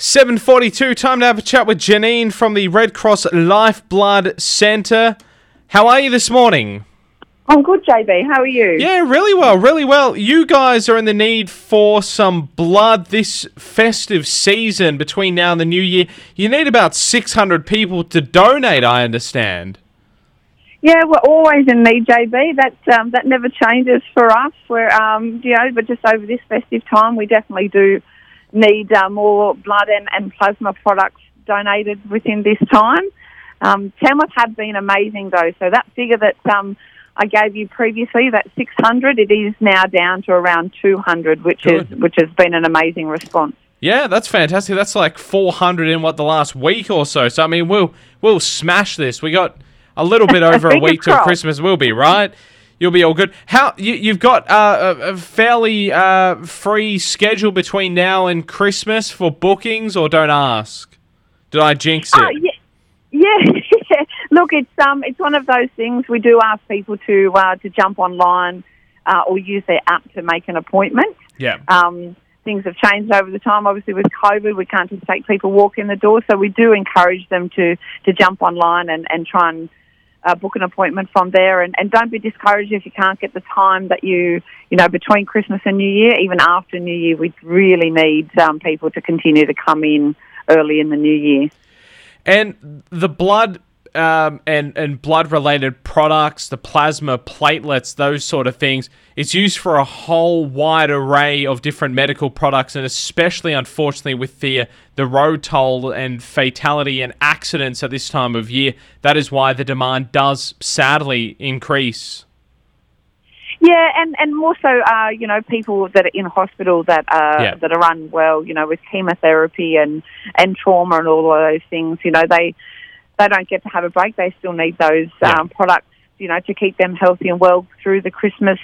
742, time to have a chat with Janine from the Red Cross Lifeblood Centre. How are you this morning? I'm good, JB. How are you? Yeah, really well, really well. You guys are in the need for some blood this festive season between now and the new year. You need about 600 people to donate, I understand. Yeah, we're always in need, JB. That um, that never changes for us. We're um, you know, but just over this festive time, we definitely do need uh, more blood and, and plasma products donated within this time. Um, Tamworth have been amazing though, so that figure that um, I gave you previously, that 600, it is now down to around 200, which Good. is which has been an amazing response. Yeah, that's fantastic. That's like 400 in what the last week or so. So I mean, we'll we'll smash this. We got a little bit over a week till. Christmas. We'll be right. You'll be all good. How you, you've got uh, a, a fairly uh, free schedule between now and Christmas for bookings, or don't ask. Did I jinx it? Oh, yeah, yeah. Look, it's um, it's one of those things. We do ask people to uh, to jump online uh, or use their app to make an appointment. yeah. Um, things have changed over the time. Obviously, with COVID, we can't just take people walk in the door, so we do encourage them to to jump online and and try and. Uh, book an appointment from there, and, and don't be discouraged if you can't get the time that you, you know, between Christmas and New Year. Even after New Year, we really need um, people to continue to come in early in the New Year. And the blood um, and and blood related products, the plasma platelets, those sort of things, it's used for a whole wide array of different medical products, and especially unfortunately with the the road toll and fatality and accidents at this time of year, that is why the demand does sadly increase. Yeah, and, and more so, uh, you know, people that are in hospital that are Yeah. that are unwell, you know, with chemotherapy and and trauma and all of those things. You know, they they don't get to have a break. They still need those Yeah. um, products, you know, to keep them healthy and well through the Christmas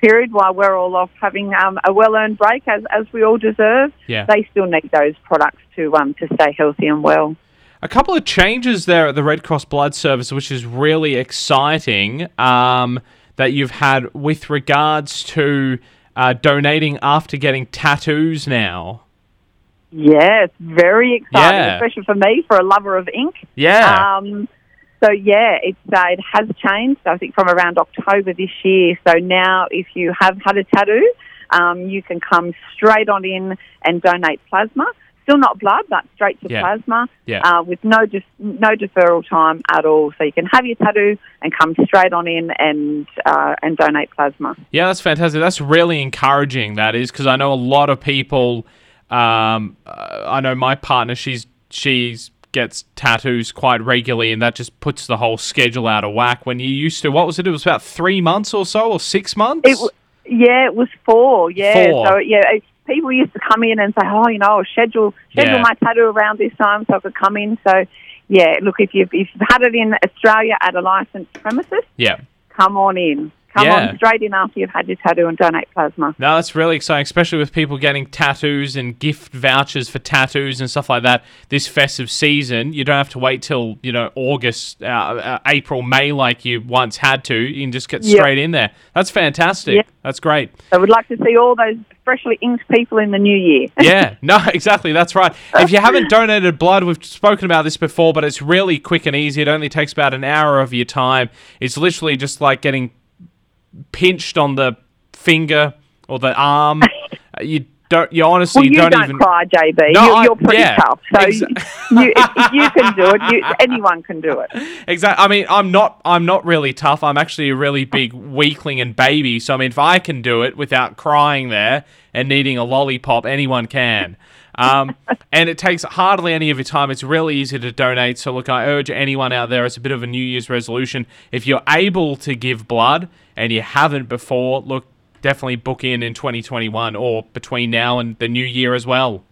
period while we're all off having um, a well earned break as as we all deserve. Yeah. They still need those products to um to stay healthy and well. A couple of changes there at the Red Cross Blood Service, which is really exciting, um, that you've had with regards to uh, donating after getting tattoos now. Yeah, it's very exciting, Yeah. especially for me, for a lover of ink. Yeah. Um, so yeah, it's uh, it has changed. I think from around October this year. So now, if you have had a tattoo, um, you can come straight on in and donate plasma. Still not blood, but straight to Yeah. plasma. Yeah. Uh, with no def- no deferral time at all. So you can have your tattoo and come straight on in and uh, and donate plasma. Yeah, that's fantastic. That's really encouraging. That is because I know a lot of people. Um, uh, I know my partner. She's she's gets tattoos quite regularly, and that just puts the whole schedule out of whack. When you used to, what was it? It was about three months or so, or six months. It, w- yeah, it was four. Yeah, Four. so yeah, it- people used to come in and say, "Oh, you know, I'll schedule schedule Yeah. my tattoo around this time so I could come in." So, yeah, look, if you've if you've had it in Australia at a licensed premises, yeah. come on in. Come Yeah. on straight in after you've had your tattoo and donate plasma. No, that's really exciting, especially with people getting tattoos and gift vouchers for tattoos and stuff like that this festive season. You don't have to wait till, you know, August, uh, uh, April, May like you once had to. You can just get Yep. straight in there. That's fantastic. Yep. That's great. So, we'd like to see all those freshly inked people in the new year. Yeah, no, exactly. That's right. If you haven't donated blood, we've spoken about this before, but it's really quick and easy. It only takes about an hour of your time. It's literally just like getting pinched on the finger or the arm. You don't. You honestly well, you don't, don't, even. cry, JB. No, you, I- you're pretty yeah, tough. So, exa- you, you can do it, you, anyone can do it. Exactly. I mean, I'm not. I'm not really tough. I'm actually a really big weakling and baby. So I mean, if I can do it without crying there and needing a lollipop, anyone can. Um, and it takes hardly any of your time. It's really easy to donate. So look, I urge anyone out there. It's a bit of a New Year's resolution. If you're able to give blood and you haven't before, look, definitely book in in 2021 or between now and the new year as well.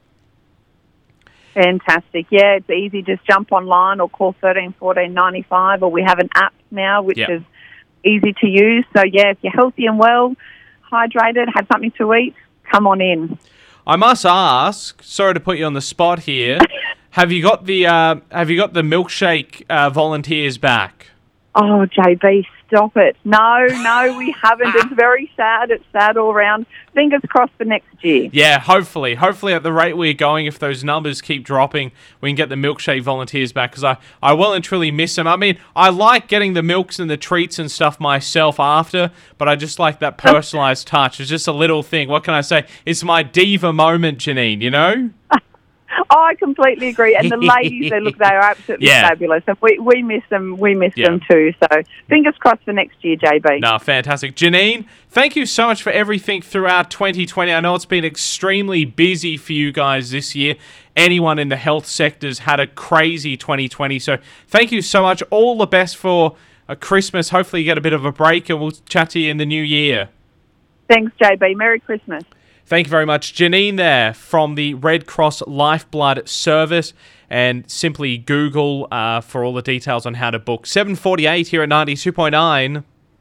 Fantastic. Yeah, it's easy. Just jump online or call thirteen fourteen ninety five, or we have an app now which is easy to use. So yeah, if you're healthy and well, hydrated, have something to eat, come on in. I must ask. Sorry to put you on the spot here. have you got the uh, Have you got the milkshake uh, volunteers back? Oh, JB, stop it. No, no, we haven't. Ah. It's very sad. It's sad all round. Fingers crossed for next year. Yeah, hopefully. Hopefully, at the rate we're going, if those numbers keep dropping, we can get the milkshake volunteers back because I, I well and truly miss them. I mean, I like getting the milks and the treats and stuff myself after, but I just like that personalized touch. It's just a little thing. What can I say? It's my diva moment, Janine, you know? Oh, I completely agree. And the ladies, they look, they are absolutely Yeah. fabulous. And we, we miss them. We miss Yeah. them too. So fingers crossed for next year, JB. No, fantastic. Janine, thank you so much for everything throughout 2020. I know it's been extremely busy for you guys this year. Anyone in the health sector's had a crazy 2020. So thank you so much. All the best for a Christmas. Hopefully, you get a bit of a break and we'll chat to you in the new year. Thanks, JB. Merry Christmas. Thank you very much. Janine there from the Red Cross Lifeblood Service. And simply Google uh, for all the details on how to book. 748 here at 92.9.